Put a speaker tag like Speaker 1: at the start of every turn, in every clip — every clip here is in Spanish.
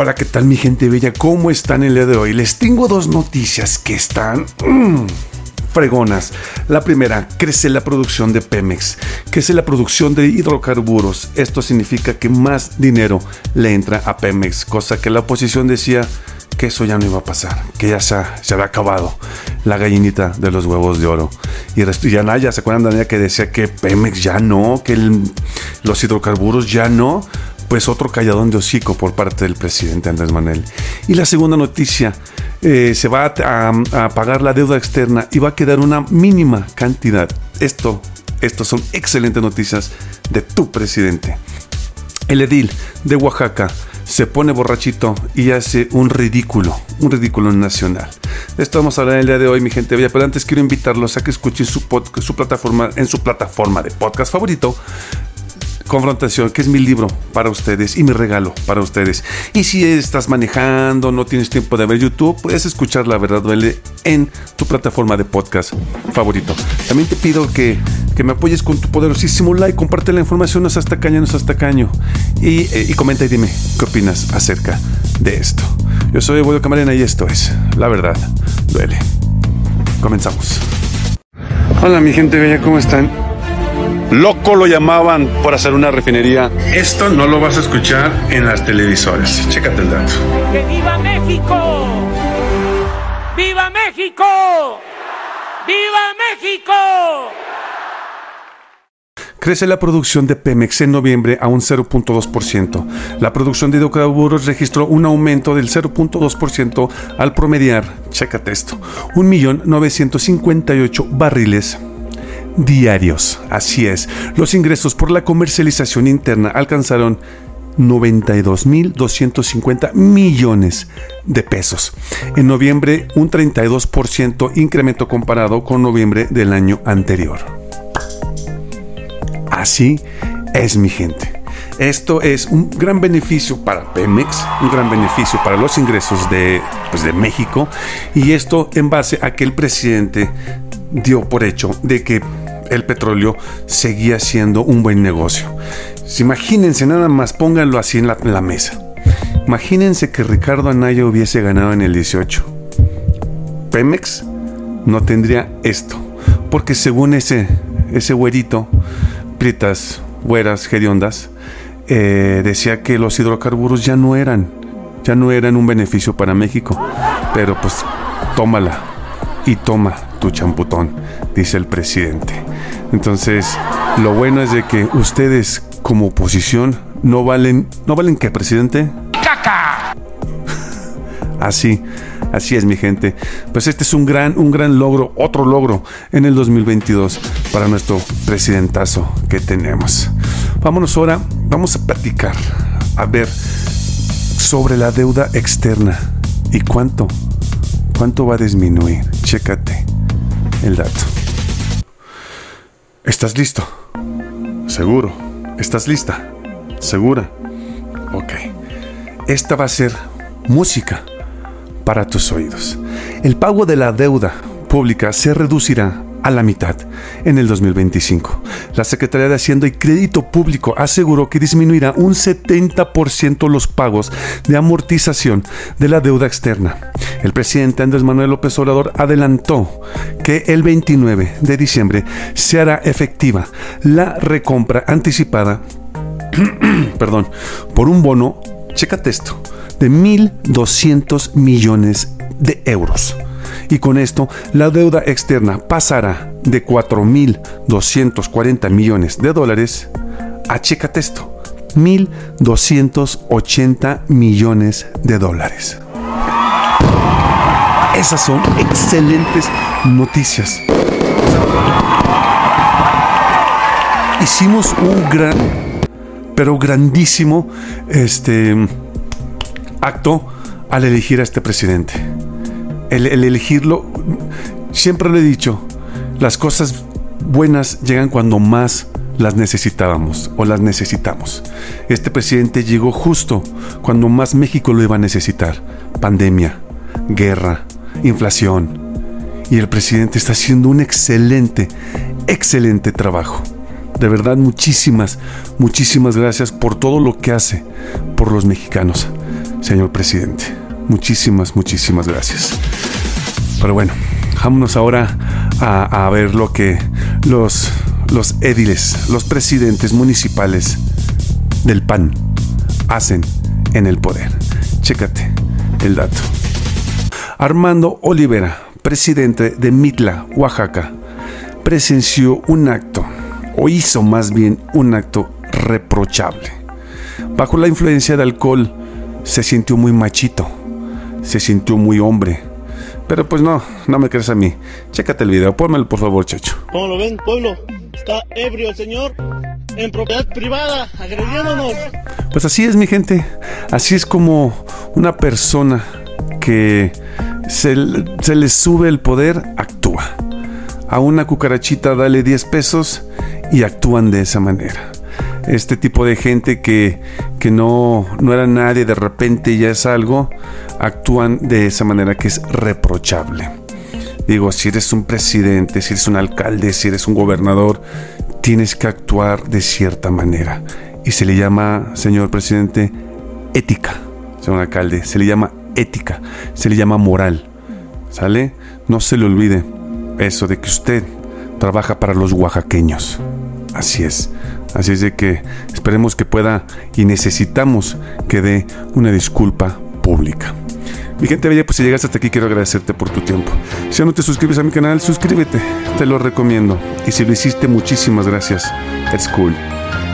Speaker 1: Hola, ¿qué tal mi gente bella? ¿Cómo están el día de hoy? Les tengo dos noticias que están... mm, fregonas. La primera, crece la producción de Pemex, crece la producción de hidrocarburos. Esto significa que más dinero le entra a Pemex, cosa que la oposición decía que eso ya no iba a pasar, que ya se, se había acabado la gallinita de los huevos de oro. Y, y Anaya, ¿se acuerdan de Anaya que decía que Pemex ya no, que los hidrocarburos ya no? Pues otro calladón de hocico por parte del presidente Andrés Manuel. Y la segunda noticia, eh, se va a, pagar la deuda externa y va a quedar una mínima cantidad. Esto, esto son excelentes noticias de tu presidente. El edil de Oaxaca se pone borrachito y hace un ridículo, un ridículo nacional. Esto vamos a hablar el día de hoy, mi gente bella, pero antes quiero invitarlos a que escuchen su plataforma, en su plataforma de podcast favorito, Confrontación, que es mi libro para ustedes y mi regalo para ustedes. Y si estás manejando, no tienes tiempo de ver YouTube, puedes escuchar La Verdad Duele en tu plataforma de podcast favorito. También te pido que, que me apoyes con tu poderosísimo like, comparte la información, no seas tacaño, no seas tacaño. Y, eh, y comenta y dime qué opinas acerca de esto. Yo soy Evoyo Camarena y esto es La Verdad Duele. Comenzamos. Hola mi gente bella, ¿cómo están? Loco lo llamaban por hacer una refinería. Esto no lo vas a escuchar en las televisoras. Chécate el dato.
Speaker 2: ¡Que viva México! ¡Viva México! ¡Viva México!
Speaker 1: Crece la producción de Pemex en noviembre a un 0.2%. La producción de hidrocarburos registró un aumento del 0.2% al promediar, chécate esto, 1.958 barriles diarios. Así es, los ingresos por la comercialización interna alcanzaron 92.250 millones de pesos. En noviembre, un 32% incremento comparado con noviembre del año anterior. Así es mi gente. Esto es un gran beneficio para Pemex, un gran beneficio para los ingresos de, pues, de México y esto en base a que el presidente dio por hecho de que el petróleo seguía siendo un buen negocio. Imagínense nada más, pónganlo así en la, mesa. Imagínense que Ricardo Anaya hubiese ganado en el 18. Pemex no tendría esto. Porque según ese, ese güerito, prietas, güeras, hediondas, eh, decía que los hidrocarburos ya no eran, ya no eran un beneficio para México. Pero pues tómala y toma tu champutón, dice el presidente. Entonces, lo bueno es de que ustedes como oposición no valen, ¿no valen qué, presidente?
Speaker 2: ¡Caca!
Speaker 1: Así, así es mi gente. Pues este es un gran, un gran logro, otro logro en el 2022 para nuestro presidentazo que tenemos. Vámonos ahora, vamos a platicar, a ver sobre la deuda externa y cuánto, cuánto va a disminuir. Chécate el dato. ¿Estás listo? Seguro. ¿Estás lista? ¿Segura? Ok. Esta va a ser música para tus oídos. El pago de la deuda pública se reducirá a la mitad en el 2025. La Secretaría de Hacienda y Crédito Público aseguró que disminuirá un 70% los pagos de amortización de la deuda externa. El presidente Andrés Manuel López Obrador adelantó que el 29 de diciembre se hará efectiva la recompra anticipada perdón, por un bono, chécate esto, de 1.200 millones de euros. Y con esto, la deuda externa pasará de 4.240 millones de dólares a, chécate esto, 1.280 millones de dólares. Esas son excelentes noticias. Hicimos un gran pero grandísimo este acto al elegir a este presidente. El, el elegirlo, siempre le he dicho, las cosas buenas llegan cuando más las necesitábamos o las necesitamos. Este presidente llegó justo cuando más México lo iba a necesitar. Pandemia, guerra, inflación. Y el presidente está haciendo un excelente, excelente trabajo. De verdad, muchísimas, muchísimas gracias por todo lo que hace por los mexicanos. señor presidente. Muchísimas, muchísimas gracias. Pero bueno, vámonos ahora a, ver lo que los, los édiles, los presidentes municipales del PAN hacen en el poder. Chécate el dato. Armando Olivera, presidente de Mitla, Oaxaca, presenció un acto, o hizo más bien un acto reprochable. Bajo la influencia de alcohol, se sintió muy machito, se sintió muy hombre. Pero pues no, no me crees a mí. Chécate el video, pónmelo por favor, chacho.
Speaker 3: ¿Cómo lo ven, pueblo? Está ebrio el señor en propiedad privada, agrediéndonos.
Speaker 1: Pues así es, mi gente. Así es como una persona que se, se le sube el poder actúa. A una cucarachita dale 10 pesos y actúan de esa manera. Este tipo de gente que, que no, no era nadie, de repente ya es algo, actúan de esa manera que es reprochable. Digo, si eres un presidente, si eres un alcalde, si eres un gobernador, tienes que actuar de cierta manera. Y se le llama, señor presidente, ética. Señor alcalde, se le llama ética, se le llama moral. ¿Sale? No se le olvide eso de que usted trabaja para los oaxaqueños. Así es. Así es de que esperemos que pueda y necesitamos que dé una disculpa pública. Mi gente bella, pues si llegaste hasta aquí quiero agradecerte por tu tiempo. Si aún no te suscribes a mi canal, suscríbete, te lo recomiendo. Y si lo hiciste, muchísimas gracias. Es cool.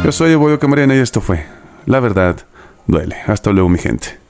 Speaker 1: Yo soy Evoyo Camarena y esto fue La Verdad Duele. Hasta luego mi gente.